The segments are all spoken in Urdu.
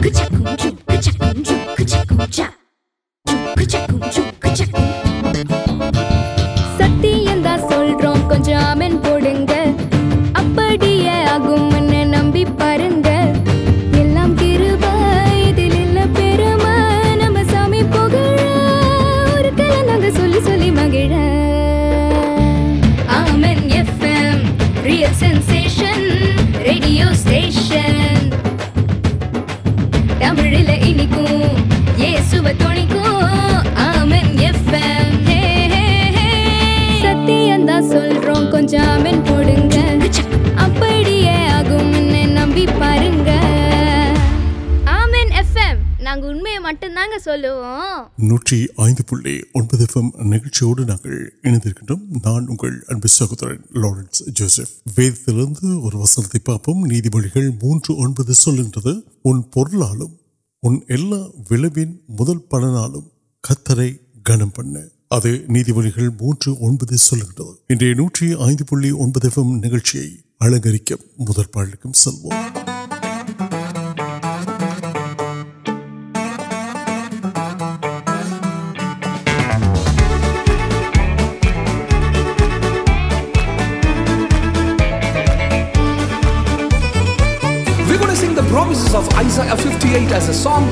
그자 공주 그자 공주 그자 공자 공주 그자 공주 그자 공주 மட்டும்தாங்க சொல்லுவோம் நூற்றி ஐந்து புள்ளி ஒன்பது எஃப்எம் நிகழ்ச்சியோடு நாங்கள் இணைந்திருக்கின்றோம் நான் உங்கள் அன்பு சகோதரன் லாரன்ஸ் ஜோசப் வேதத்திலிருந்து ஒரு வசனத்தை பார்ப்போம் நீதிபதிகள் மூன்று ஒன்பது சொல்லுகின்றது உன் பொருளாலும் உன் எல்லா விளைவின் முதல் பலனாலும் கத்தரை கனம் பண்ணு அது நீதிபதிகள் மூன்று ஒன்பது சொல்லுகின்றது இன்றைய நூற்றி ஐந்து புள்ளி ஒன்பது எஃப்எம் நிகழ்ச்சியை அலங்கரிக்க முதல் பாடலுக்கும் செல்வோம் ترچی یا نتم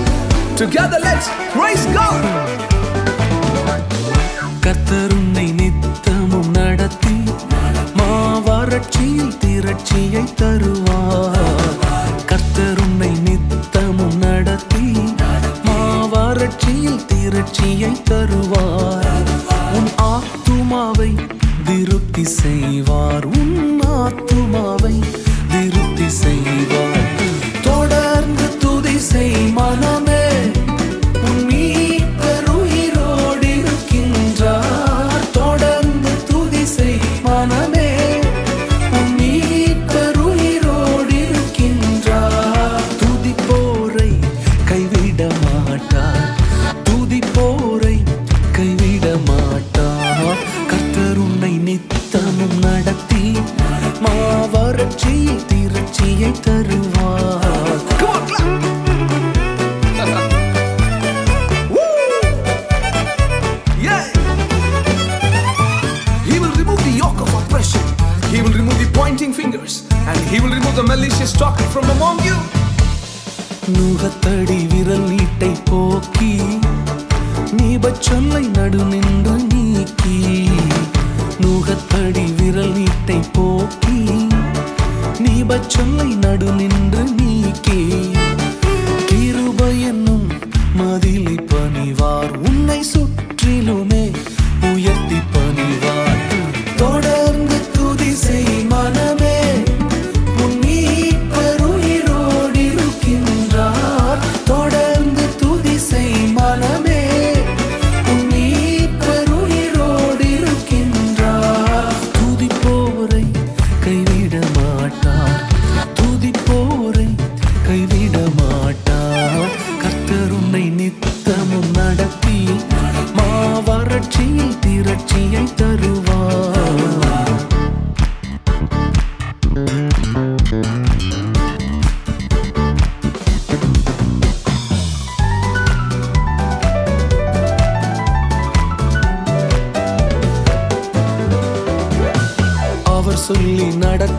چیل ترچی یا میب چلے نڑ نیوتر نڑ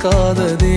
کا دے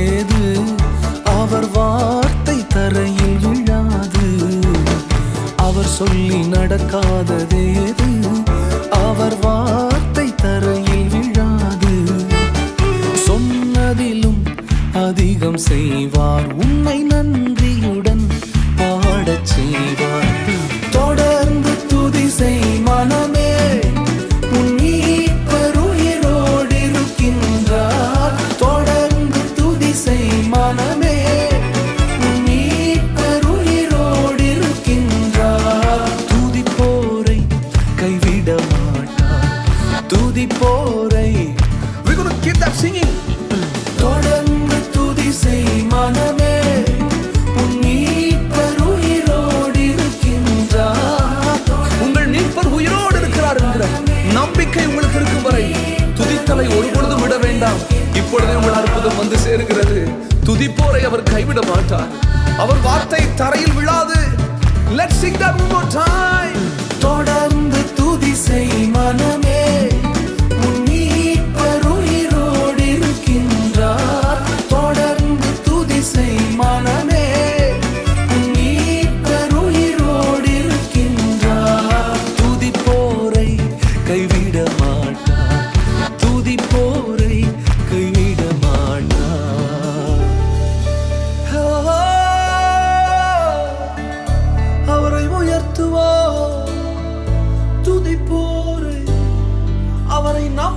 காலை ஒருபொழுதும் விட வேண்டாம் இப்பொழுதே உங்கள் அற்புதம் வந்து சேருகிறது துதிப்போரை அவர் கைவிட மாட்டார் அவர் வார்த்தை தரையில் விழாது Let's sing that one more time. தொடர்ந்து துதி செய் மனமே உன்னிப்பருயிரோடு இருக்கின்றார் தொடர்ந்து துதி செய் மனமே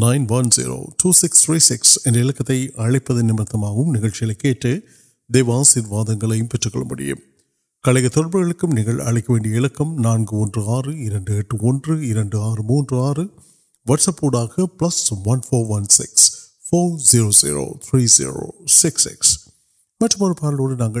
نمک دیو آسم کال نہیں آرڈر آر موجود آر وٹسپن six six six nine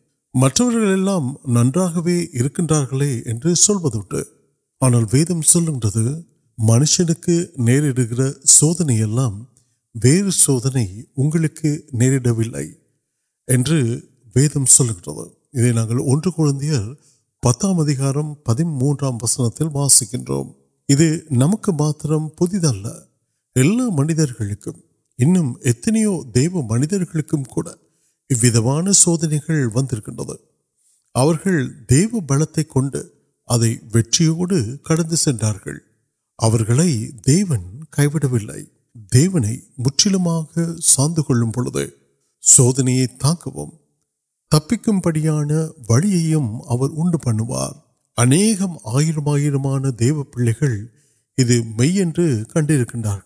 nine آنا منشن سو پتام ادار پہ موسم وسکل منتھ دنکمک سوکلو کئی ساندھ سودن تاکہ تبان وار اہم آئیر آئیرے پھر مہینے کنگ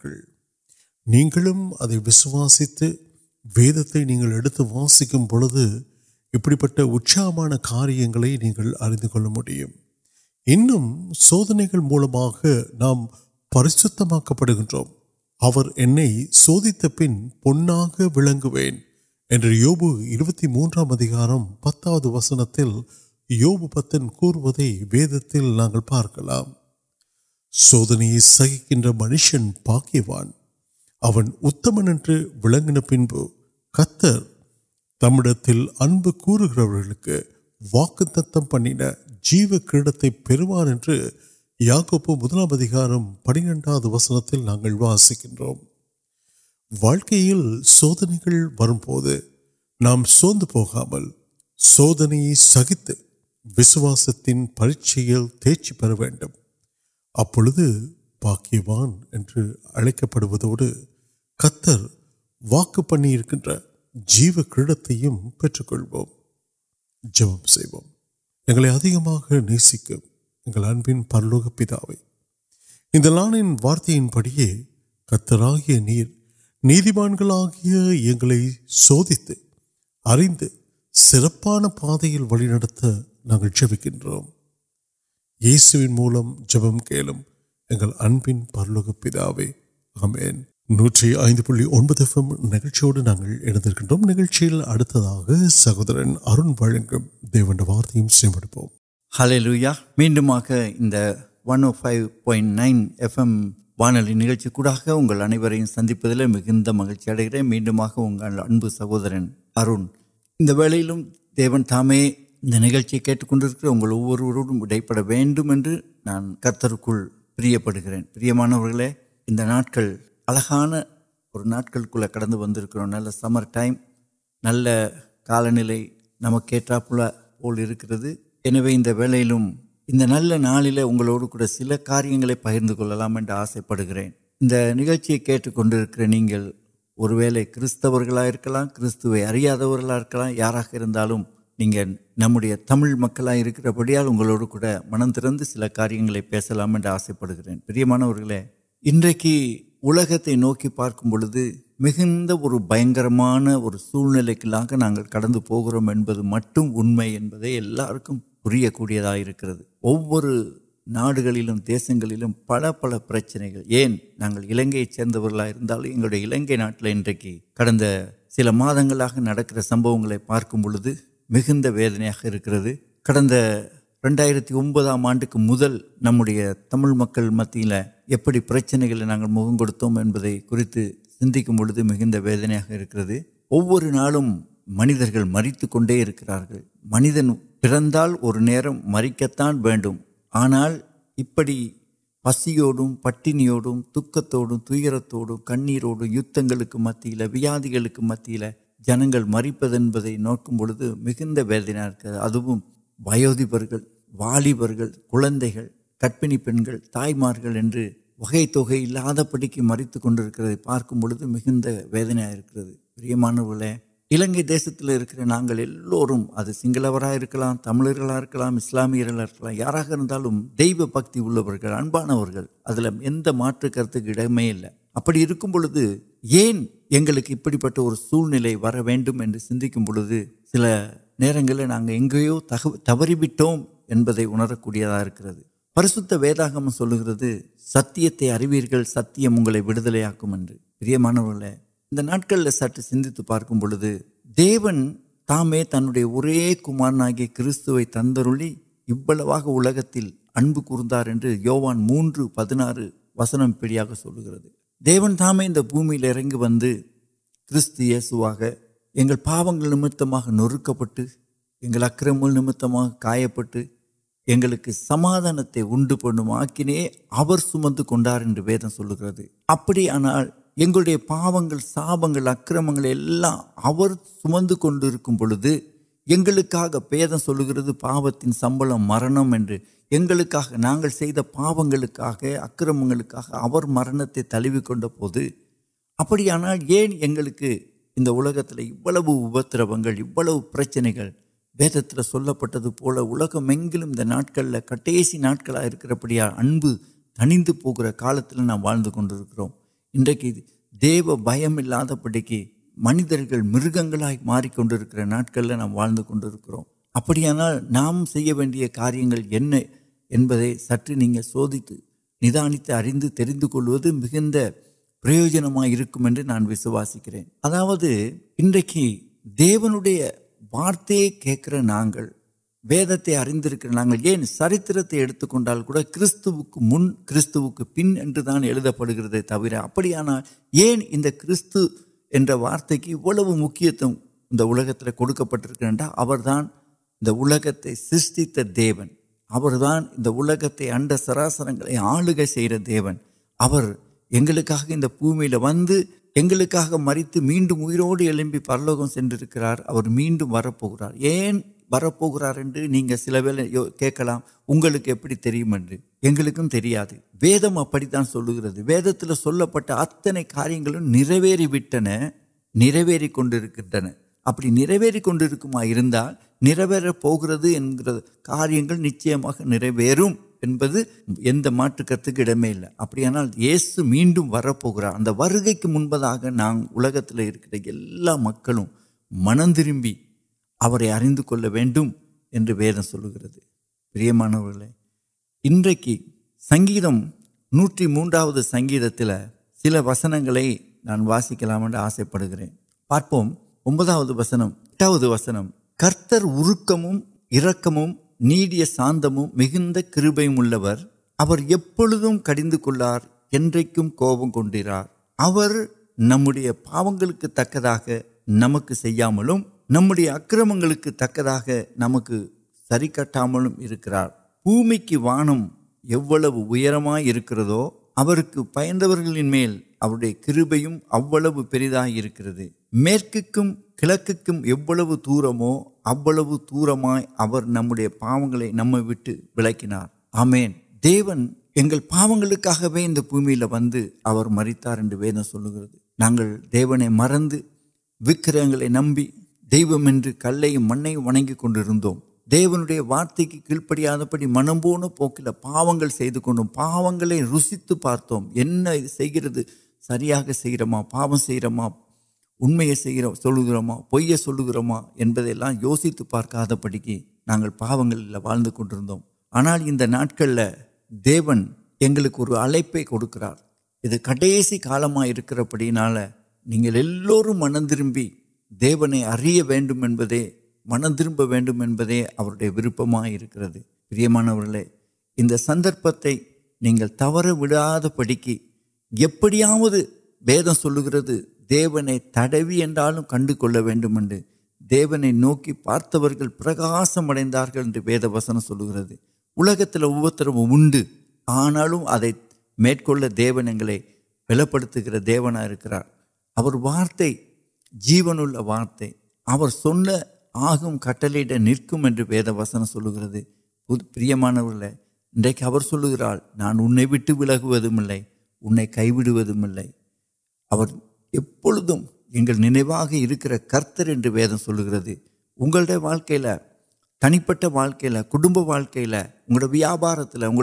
وسوسی وید وسی كو ابھی پہس مڑنے كل موقع نام پریشم سویت پناہ وے یوپت موكار پتہ وسنگ یوپن كرو كی پارک سودن سہ كرشن ولک بن پوڈن جیو کچھ مداوت پنرن وسنگ واقعی سودنے وام سوند سود سہواس پریچیا تیچی ابھی اہوت جیو کم پپم نیسک پرلوک پیان وارت یا کتر آپ نیمان سوند سرپان پہ نچکر مپم کھیل ابلوک پیتو آمین نوکیوار سند مہربا سہورن ارن تام نئے وہ ارگان اور ناٹک کو کل سمر ٹائم نل کام ایک نل نالو سر کاریہ پہلام آسے پڑھیں انٹرکل اور کتنا کاریاں یار نہیں نمٹیا تما کر پڑھا منت سارے پیسلام آسے پڑ گیا ان الکہ نوک پارک مران کڑکر مٹھے انڈیا وہ پل پل پرچنے سردا ناٹل اندر سب پارک بوس مند کر رر آر آٹک ملے تم مت پرچنےگری سوندیا نال منجر مریت کو منی درد مری کے تین ونا پس پٹو دور تیر تم کورو یت ملک مت جنگ مریپن نوکمبو مند ادو ویو والبر کم کنپر تائمار پڑکی مریت پارک بڑھتے مدنا دیشورا کرسلام یار دےو پکتی ابان کل ابھی ابھی پورا سا ویم سو نو تبریٹم اندے اررکری پریشم ستیہ پارک بولتے آریستان مواج وسن پیڑی دیون تام پومی ویسوا پاپل نمت نکل اکرم نمت پہ سمدان سے ویدم سلکر ابڑی آنا پاپنگ ساپن اکرمکل پاپتی سمل مرنمکل پاپنک اکرمکا مرنت تلوک ابھی آنادرو پرچنے ویز پہلکل کٹکا پڑا اُن تنی نام واضح کنڈرکی دیو بہم پڑکی منجر مرگنائی مارکر ناٹک لاڈرک ابھیان نام سے کاریہ سر نہیں سودھی ندانی ارین ترینکلو مروجنکر ادا کی دیوی وارت کل وید اردو چریترنٹ کم کتنے پڑست پٹا دن اتشت دیون دن الکتے اڈ سراسرگ آلگ دیونک ان پولی ون ایگ مریت میڈرو پرلوکم سے میڈم وار وارے نہیں سروے کھیلتے ترید ابھی تک سلک وید پہ اتنے کاریہ نرویٹ نروڑ کو ابھی نروی کون نوکر ان کاریہ نچ نو منترک سنگا سنگل پہ مرپور کڑھی کمپن نمبر پاپ کو نمبر اکرمک نمک سرکٹام پومی کی وانکو پیندے کم دائک کلک کی دور مو دور نمبر پاگ نمٹ ولکن آمین دیون پاپل وی مریتار مرد وکر نمبمن کل ہی منگو دی وارت کی کیڑپیا منمپن پوکل پاس کو پاگ روسی پارتمین سر سیام پاپ اُم سر پیل یوست پارک پڑکی نا پایا واضر آنا دیونر کھڑکی کا منتر دیونے اریا ویم منترے ورپم کر سندر نہیں توڑ پڑکی ہود دیونے تدوی ںال کنکل دیونے نوک پارتر ود وسن سلکت وہ دیونا کرتے جیون وارت آگل نوکر پرلے انٹر ولگو کئی بھی پوڑ نا کردم سلکے اگلے تنکیل کڑب واڑ ویاپار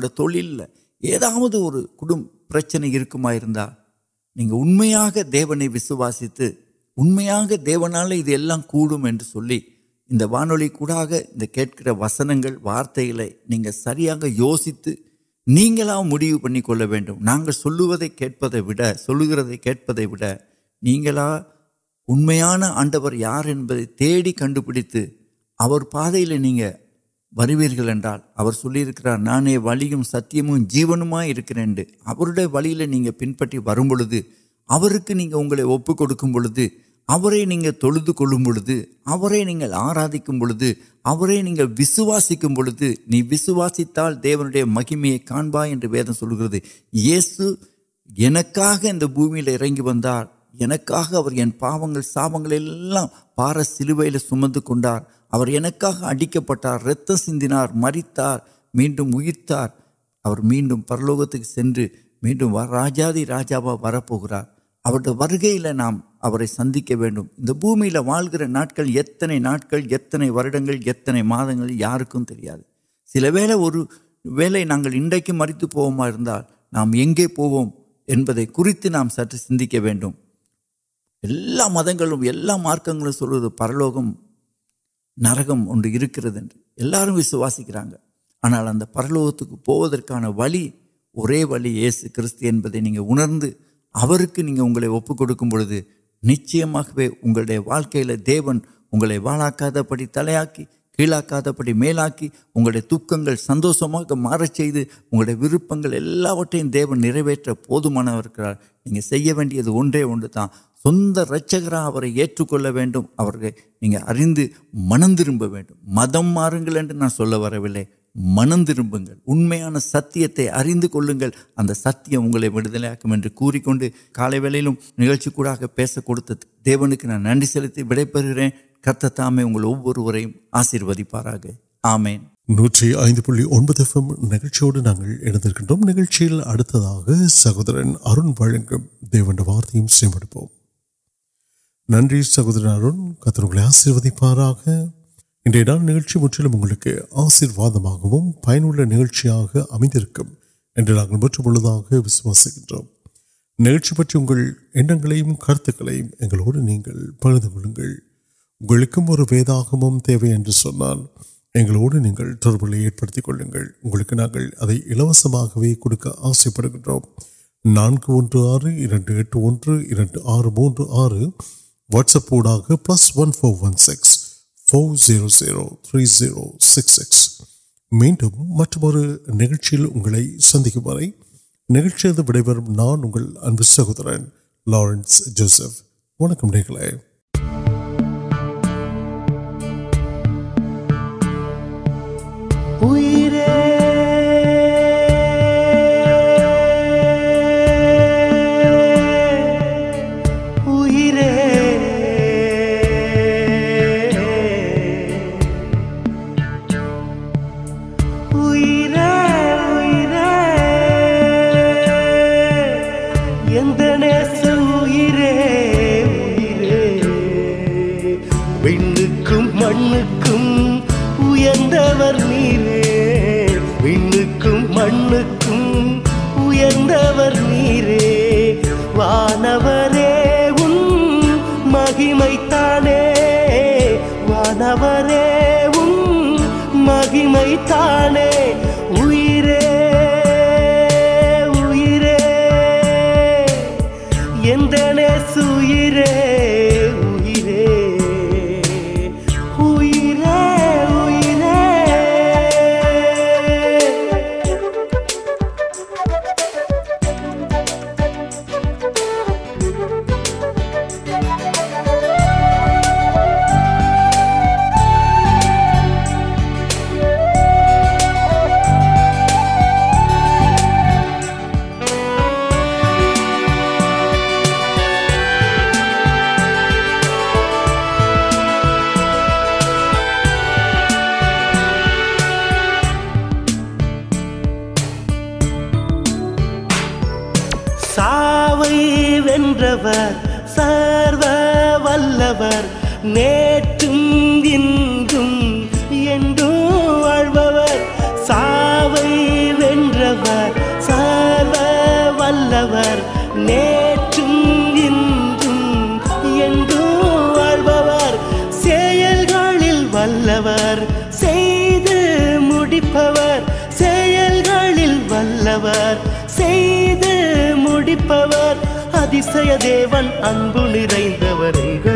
اور پرچنے نہیں دیونے وسواسی اُن وان وسنگ وارتگل نہیں سریا یوست نہیں میڈیو پڑک ولکرد کئی ام آڈر یار تیڑ کنپیت پہلے نہیں کریں وتموں جیو نمکر ون پری ووک نہیں تلدک آرا كمے نہیں كو دیو كے مہم كا وید سل كر یس انگی وار پاس ساپنگ پار سلو سمندر اور اڑک پار مریت مت میڈ پرلوک میڈا راجا وار نام سندیک وو پومی لال گھر اتنے ناٹک وارڈ مدد یا سرو نال انگی پوت نام سر سند مدوں مارک پرلوکم نرکم انکر سر پرلوت ولی کنکم نچن اگا كرد تلیا كی كیلا كا پڑی میلا دل سو مار كی ویپنگ یو وٹر دی منتر مدم آپ منتربر ستیہ کل ستیہ کم کا نواس کتو کی نا نن سیت تمام وہ آشیوارے آمین نوکیم نوکر سہورن وارت نن سہدر نارنگ آشی پارے نئے آشیواد پیسے نوندر نگر کم پڑھیں اور ویدا مجھے طرف کیلوس آس نو آر آر موجود آر پکس سکس میڈم مطلب سندھ نمان سہورن لارنس انے اب نو